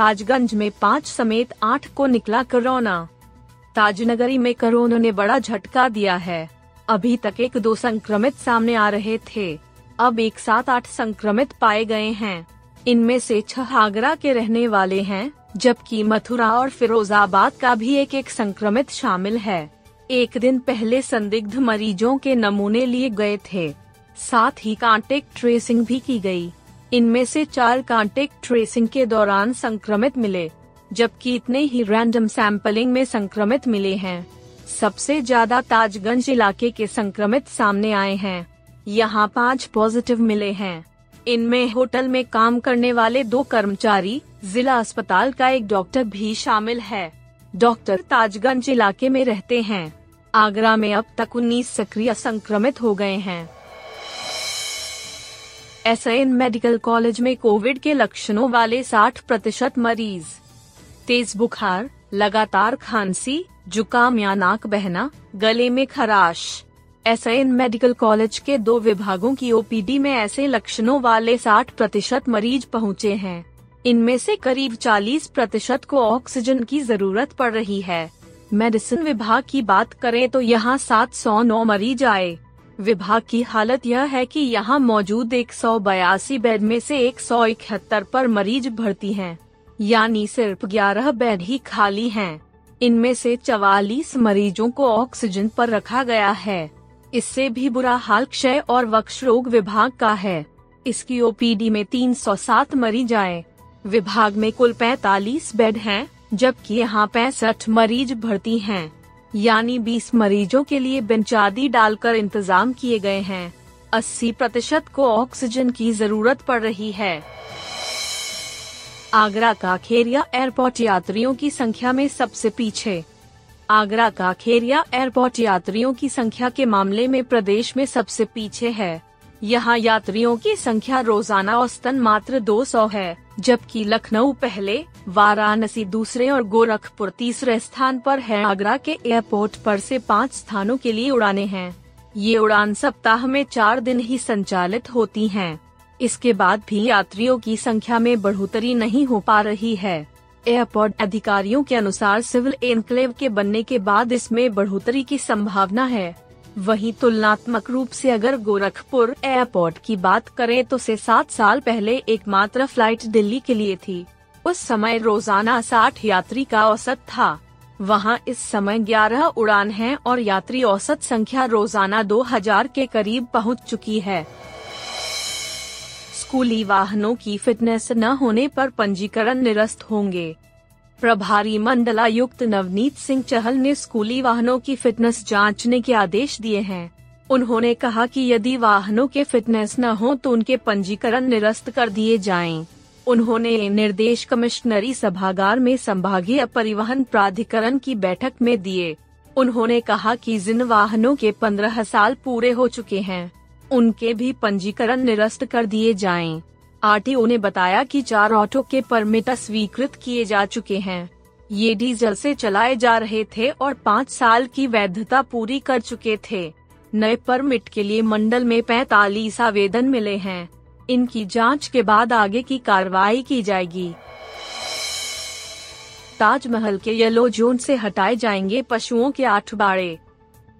ताजगंज में पाँच समेत आठ को निकला कोरोना। ताजनगरी में कोरोना ने बड़ा झटका दिया है। अभी तक एक दो संक्रमित सामने आ रहे थे। अब एक साथ आठ संक्रमित पाए गए हैं। इनमें से छह आगरा के रहने वाले हैं, जबकि मथुरा और फिरोजाबाद का भी एक एक संक्रमित शामिल है। एक दिन पहले संदिग्ध मरीजों के नमूने लिए गए थे। साथ ही कांटेक्ट ट्रेसिंग भी की गई। इनमें से चार कांटेक्ट ट्रेसिंग के दौरान संक्रमित मिले, जबकि इतने ही रैंडम सैंपलिंग में संक्रमित मिले हैं। सबसे ज़्यादा ताजगंज इलाके के संक्रमित सामने आए हैं। यहाँ पाँच पॉजिटिव मिले हैं। इनमें होटल में काम करने वाले दो कर्मचारी, जिला अस्पताल का एक डॉक्टर भी शामिल है। डॉक्टर ताजगंज इलाके में रहते हैं। आगरा में अब तक 19 सक्रिय संक्रमित हो गए हैं। एस मेडिकल कॉलेज में कोविड के लक्षणों वाले 60 प्रतिशत मरीज़। तेज बुखार, लगातार खांसी, जुकाम या नाक बहना, गले में खराश। एस मेडिकल कॉलेज के दो विभागों की ओपीडी में ऐसे लक्षणों वाले 60 प्रतिशत मरीज़ पहुँचे हैं। इनमें से करीब 40 प्रतिशत को ऑक्सीजन की ज़रूरत पड़ रही है। मेडिसिन विभाग की बात करें तो यहाँ 709 मरीज़ आए। विभाग की हालत यह है कि यहाँ मौजूद एक सौ बयासी बेड में से एक सौ इकहत्तर पर मरीज़ भर्ती हैं, यानी सिर्फ़ 11 बेड ही खाली हैं। इनमें से 44 मरीजों को ऑक्सीजन पर रखा गया है इससे भी बुरा हाल क्षय और वक्ष रोग विभाग का है इसकी ओपीडी में 307 मरीज़ आए विभाग में कुल 45 बेड हैं, जबकि यहाँ पैंसठ मरीज़ भर्ती हैं। यानी 20 मरीजों के लिए बेंचादी डालकर इंतज़ाम किए गए हैं। 80 प्रतिशत को ऑक्सीजन की ज़रूरत पड़ रही है। आगरा का खेरिया एयरपोर्ट यात्रियों की संख्या में सबसे पीछे। आगरा का खेरिया एयरपोर्ट यात्रियों की संख्या के मामले में प्रदेश में सबसे पीछे है। यहाँ यात्रियों की संख्या रोज़ाना औसतन मात्र 200 है, जबकि लखनऊ पहले वाराणसी दूसरे और गोरखपुर तीसरे स्थान पर है। आगरा के एयरपोर्ट पर से पाँच स्थानों के लिए उड़ाने हैं। ये उड़ान सप्ताह में चार दिन ही संचालित होती हैं। इसके बाद भी यात्रियों की संख्या में बढ़ोतरी नहीं हो पा रही है। एयरपोर्ट अधिकारियों के अनुसार सिविल एनक्लेव के बनने के बाद इसमें बढ़ोतरी की संभावना है। वहीं तुलनात्मक रूप से अगर गोरखपुर एयरपोर्ट की बात करें तो से सात साल पहले एकमात्र फ़्लाइट दिल्ली के लिए थी। उस समय रोज़ाना साठ यात्री का औसत था। वहाँ इस समय ग्यारह उड़ान हैं और यात्री औसत संख्या रोज़ाना दो हज़ार के करीब पहुँच चुकी है। स्कूली वाहनों की फिटनेस न होने पर पंजीकरण निरस्त होंगे। प्रभारी मंडलायुक्त नवनीत सिंह चहल ने स्कूली वाहनों की फिटनेस जांचने के आदेश दिए हैं। उन्होंने कहा कि यदि वाहनों के फिटनेस न हो तो उनके पंजीकरण निरस्त कर दिए जाएँ। उन्होंने निर्देश कमिश्नरी सभागार में संभागीय परिवहन प्राधिकरण की बैठक में दिए। उन्होंने कहा कि जिन वाहनों के पंद्रह साल पूरे हो चुके हैं, उनके भी पंजीकरण निरस्त कर दिए जाएँ। आरटीओ ने बताया कि चार ऑटो के परमिट स्वीकृत किए जा चुके हैं। ये डीजल से चलाए जा रहे थे और पाँच साल की वैधता पूरी कर चुके थे। नए परमिट के लिए मंडल में पैतालीस आवेदन मिले हैं। इनकी जाँच के बाद आगे की कार्रवाई की जाएगी। ताजमहल के येलो जोन से हटाए जाएँगे पशुओं के आठ बाड़े।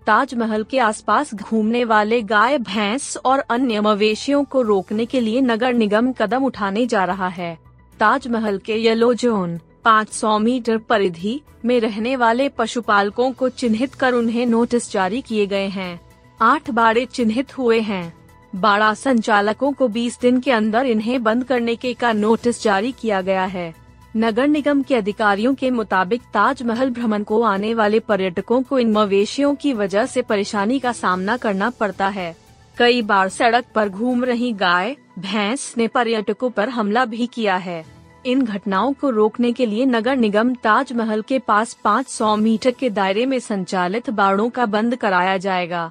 ताजमहल के आसपास घूमने वाले गाय, भैंस और अन्य मवेशियों को रोकने के लिए नगर निगम कदम उठाने जा रहा है। ताजमहल के येलो जोन 500 मीटर परिधि में रहने वाले पशुपालकों को चिन्हित कर उन्हें नोटिस जारी किए गए हैं। आठ बाड़े चिन्हित हुए हैं। बाड़ा संचालकों को 20 दिन के अंदर इन्हें बंद करने के का नोटिस जारी किया गया है। नगर निगम के अधिकारियों के मुताबिक ताजमहल भ्रमण को आने वाले पर्यटकों को इन मवेशियों की वजह से परेशानी का सामना करना पड़ता है। कई बार सड़क पर घूम रही गाय, भैंस ने पर्यटकों पर हमला भी किया है। इन घटनाओं को रोकने के लिए नगर निगम ताजमहल के पास 500 मीटर के दायरे में संचालित बाड़ों का बंद कराया जाएगा।